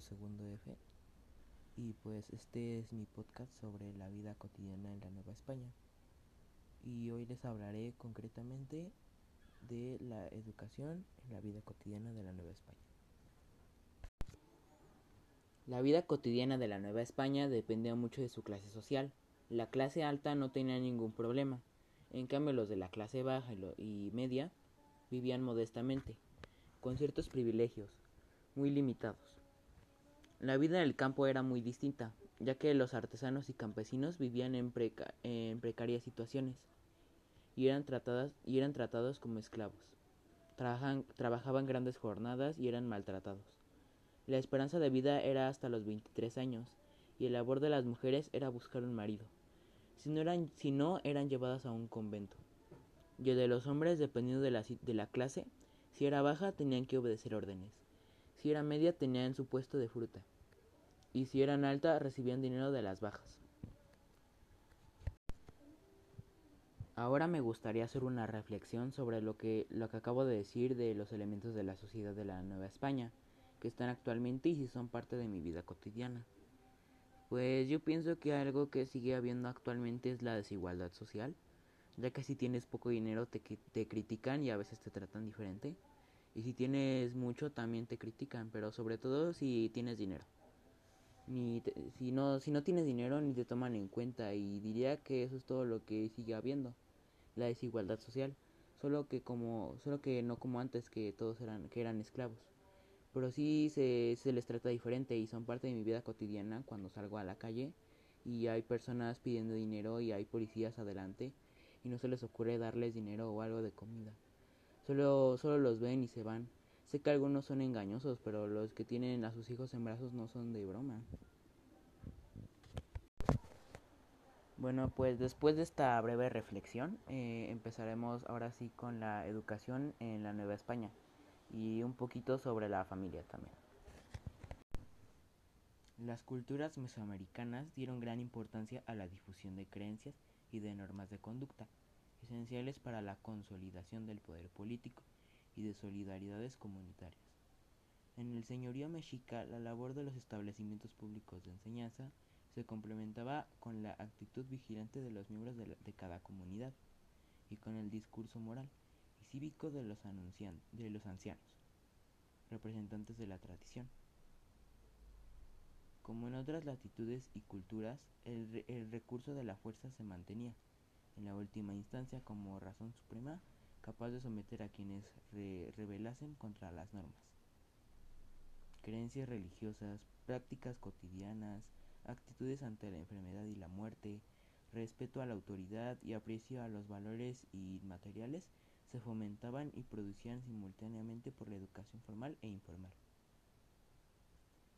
Segundo F y pues este es mi podcast sobre la vida cotidiana en la Nueva España. Y hoy les hablaré concretamente de la educación en la vida cotidiana de la Nueva España. La vida cotidiana de la Nueva España dependía mucho de su clase social. La clase alta no tenía ningún problema, en cambio los de la clase baja y media vivían modestamente, con ciertos privilegios, muy limitados. La vida en el campo era muy distinta, ya que los artesanos y campesinos vivían en, precarias situaciones y eran, y eran tratados como esclavos. trabajaban grandes jornadas y eran maltratados. La esperanza de vida era hasta los 23 años y el labor de las mujeres era buscar un marido. Si no eran, si no, eran llevadas a un convento. Y el de los hombres, dependiendo de la, de la clase, si era baja tenían que obedecer órdenes. Si era media tenían su puesto de fruta. Y si eran alta recibían dinero de las bajas. Ahora me gustaría hacer una reflexión sobre lo que, lo que acabo de decir de los elementos de la sociedad de la Nueva España, que están actualmente y si son parte de mi vida cotidiana. Pues yo pienso que algo que sigue habiendo actualmente es la desigualdad social, ya que si tienes poco dinero te, te critican y a veces te tratan diferente. Y si tienes mucho también te critican, pero sobre todo si tienes dinero. Ni si, no, si no tienes dinero ni te toman en cuenta y diría que eso es todo lo que sigue habiendo, la desigualdad social, solo que como solo que no como antes que todos eran que eran esclavos. Pero sí se, se les trata diferente y son parte de mi vida cotidiana cuando salgo a la calle y hay personas pidiendo dinero y hay policías adelante y no se les ocurre darles dinero o algo de comida. Solo, solo los ven y se van. Sé que algunos son engañosos, pero los que tienen a sus hijos en brazos no son de broma. Bueno, pues después de esta breve reflexión, eh, empezaremos ahora sí con la educación en la Nueva España y un poquito sobre la familia también. Las culturas mesoamericanas dieron gran importancia a la difusión de creencias y de normas de conducta esenciales para la consolidación del poder político y de solidaridades comunitarias. En el señorío mexica, la labor de los establecimientos públicos de enseñanza se complementaba con la actitud vigilante de los miembros de, cada comunidad y con el discurso moral y cívico de los, de los ancianos, representantes de la tradición. Como en otras latitudes y culturas, el recurso de la fuerza se mantenía, en la última instancia como razón suprema capaz de someter a quienes rebelasen contra las normas. Creencias religiosas, prácticas cotidianas, actitudes ante la enfermedad y la muerte, respeto a la autoridad y aprecio a los valores inmateriales se fomentaban y producían simultáneamente por la educación formal e informal.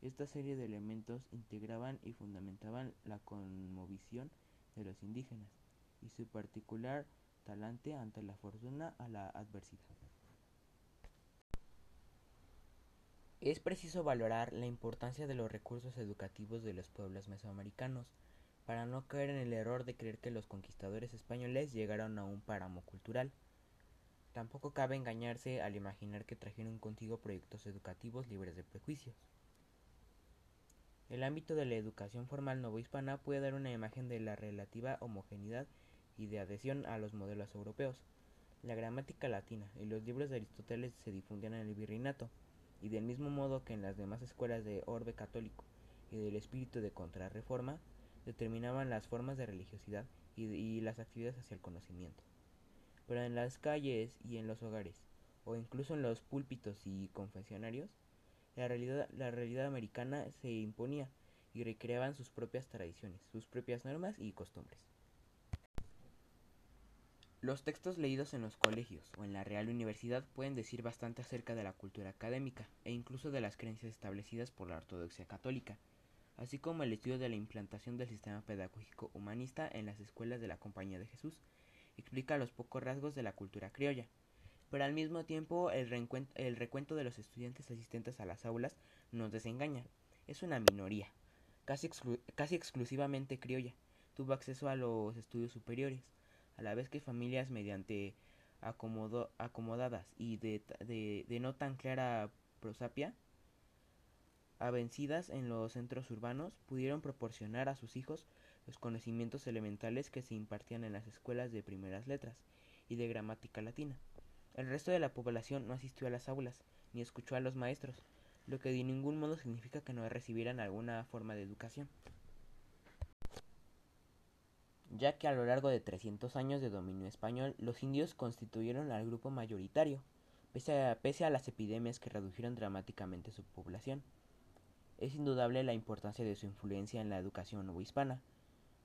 Esta serie de elementos integraban y fundamentaban la conmovisión de los indígenas, y su particular talante ante la fortuna a la adversidad. Es preciso valorar la importancia de los recursos educativos de los pueblos mesoamericanos para no caer en el error de creer que los conquistadores españoles llegaron a un páramo cultural. Tampoco cabe engañarse al imaginar que trajeron contigo proyectos educativos libres de prejuicios. El ámbito de la educación formal novohispana puede dar una imagen de la relativa homogeneidad y de adhesión a los modelos europeos. La gramática latina y los libros de Aristóteles se difundían en el virreinato, y del mismo modo que en las demás escuelas de orbe católico y del espíritu de contrarreforma, determinaban las formas de religiosidad y, las actividades hacia el conocimiento. Pero en las calles y en los hogares, o incluso en los púlpitos y confesionarios, la realidad, la realidad americana se imponía y recreaban sus propias tradiciones, sus propias normas y costumbres. Los textos leídos en los colegios o en la Real Universidad pueden decir bastante acerca de la cultura académica e incluso de las creencias establecidas por la ortodoxia católica, así como el estudio de la implantación del sistema pedagógico humanista en las escuelas de la Compañía de Jesús, explica los pocos rasgos de la cultura criolla. Pero al mismo tiempo el, recuento de los estudiantes asistentes a las aulas nos desengaña. Es una minoría, casi, casi exclusivamente criolla. Tuvo acceso a los estudios superiores a la vez que familias mediante acomodadas y de, de, no tan clara prosapia avencidas en los centros urbanos, pudieron proporcionar a sus hijos los conocimientos elementales que se impartían en las escuelas de primeras letras y de gramática latina. El resto de la población no asistió a las aulas ni escuchó a los maestros, lo que de ningún modo significa que no recibieran alguna forma de educación. Ya que a lo largo de 300 años de dominio español, los indios constituyeron al grupo mayoritario, pese a, las epidemias que redujeron dramáticamente su población. Es indudable la importancia de su influencia en la educación novohispana.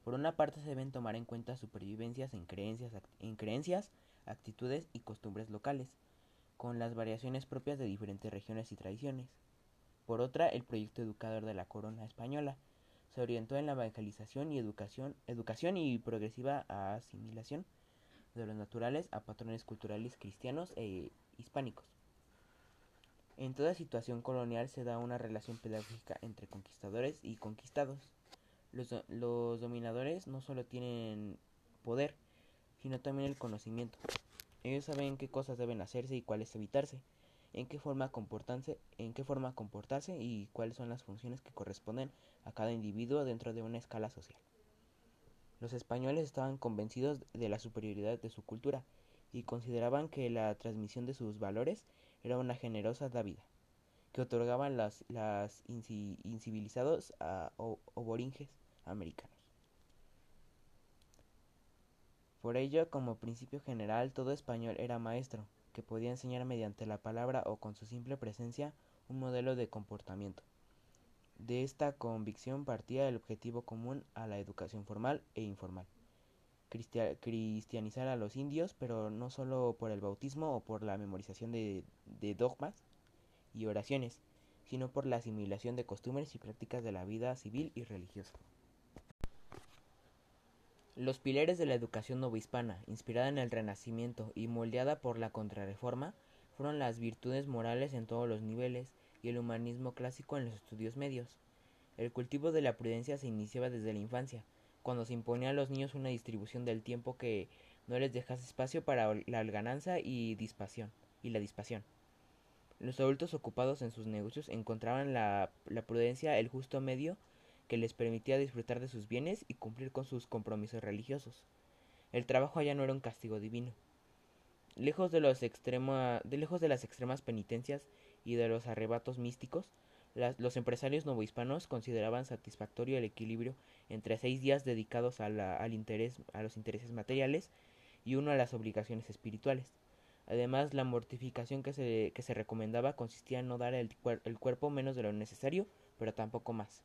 Por una parte se deben tomar en cuenta supervivencias en creencias, en creencias, actitudes y costumbres locales, con las variaciones propias de diferentes regiones y tradiciones. Por otra, el proyecto educador de la corona española se orientó en la evangelización y educación, educación y progresiva asimilación de los naturales a patrones culturales cristianos e hispánicos. En toda situación colonial se da una relación pedagógica entre conquistadores y conquistados. Los, los dominadores no solo tienen poder, sino también el conocimiento. Ellos saben qué cosas deben hacerse y cuáles evitarse, en qué forma comportarse, en qué forma comportarse y cuáles son las funciones que corresponden a cada individuo dentro de una escala social. Los españoles estaban convencidos de la superioridad de su cultura y consideraban que la transmisión de sus valores era una generosa dávida que otorgaban las, las incivilizados a aboringes americanos. Por ello, como principio general, todo español era maestro, que podía enseñar mediante la palabra o con su simple presencia un modelo de comportamiento. De esta convicción partía el objetivo común a la educación formal e informal cristianizar a los indios, pero no solo por el bautismo o por la memorización de, de dogmas y oraciones, sino por la asimilación de costumbres y prácticas de la vida civil y religiosa. Los pilares de la educación novohispana, inspirada en el Renacimiento y moldeada por la Contrarreforma, fueron las virtudes morales en todos los niveles y el humanismo clásico en los estudios medios. El cultivo de la prudencia se iniciaba desde la infancia, cuando se imponía a los niños una distribución del tiempo que no les dejase espacio para la holgananza y dispasión y la dispasión. Los adultos ocupados en sus negocios encontraban la, la prudencia el justo medio que les permitía disfrutar de sus bienes y cumplir con sus compromisos religiosos. El trabajo allá no era un castigo divino. Lejos de, los de, lejos de las extremas penitencias y de los arrebatos místicos, los empresarios novohispanos consideraban satisfactorio el equilibrio entre seis días dedicados a, al interés, a los intereses materiales y uno a las obligaciones espirituales. Además, la mortificación que se, que se recomendaba consistía en no dar el, el cuerpo menos de lo necesario, pero tampoco más.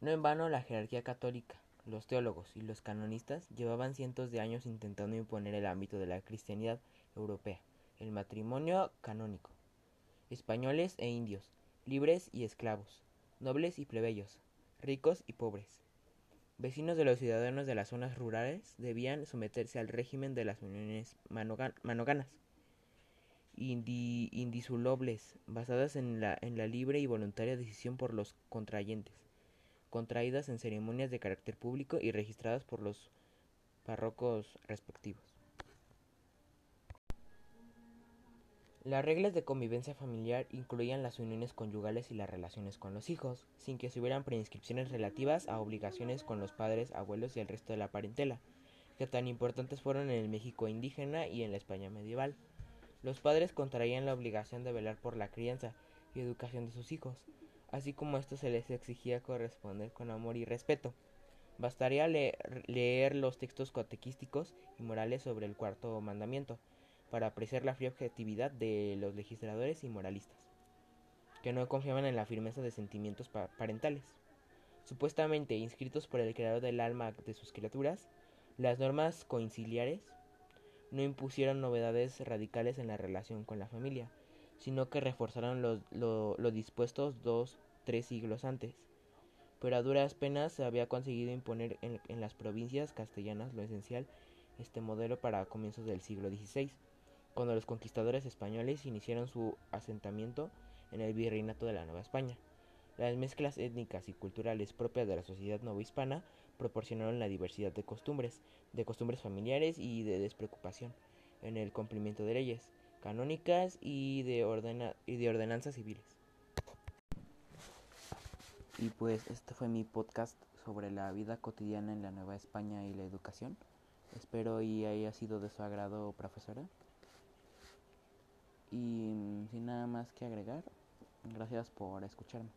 No en vano la jerarquía católica, los teólogos y los canonistas llevaban cientos de años intentando imponer el ámbito de la cristianidad europea, el matrimonio canónico españoles e indios, libres y esclavos, nobles y plebeyos, ricos y pobres. Vecinos de los ciudadanos de las zonas rurales debían someterse al régimen de las uniones manoganas, indisolubles, basadas en la, en la libre y voluntaria decisión por los contrayentes, contraídas en ceremonias de carácter público y registradas por los párrocos respectivos. Las reglas de convivencia familiar incluían las uniones conyugales y las relaciones con los hijos, sin que se hubieran prescripciones relativas a obligaciones con los padres, abuelos y el resto de la parentela, que tan importantes fueron en el México indígena y en la España medieval. Los padres contraían la obligación de velar por la crianza y educación de sus hijos, así como esto se les exigía corresponder con amor y respeto. Bastaría leer los textos catequísticos y morales sobre el cuarto mandamiento, para apreciar la fría objetividad de los legisladores y moralistas, que no confiaban en la firmeza de sentimientos parentales. Supuestamente inscritos por el creador del alma de sus criaturas, las normas conciliares no impusieron novedades radicales en la relación con la familia, sino que reforzaron lo, lo, dispuestos dos, tres siglos antes. Pero a duras penas se había conseguido imponer en, en las provincias castellanas lo esencial este modelo para comienzos del siglo XVI cuando los conquistadores españoles iniciaron su asentamiento en el virreinato de la Nueva España. Las mezclas étnicas y culturales propias de la sociedad novohispana proporcionaron la diversidad de costumbres, de costumbres familiares y de despreocupación en el cumplimiento de leyes, canónicas y de, ordena y de ordenanzas civiles. Y pues este fue mi podcast sobre la vida cotidiana en la Nueva España y la educación. Espero y haya sido de su agrado, profesora. Y sin nada más que agregar, gracias por escucharme.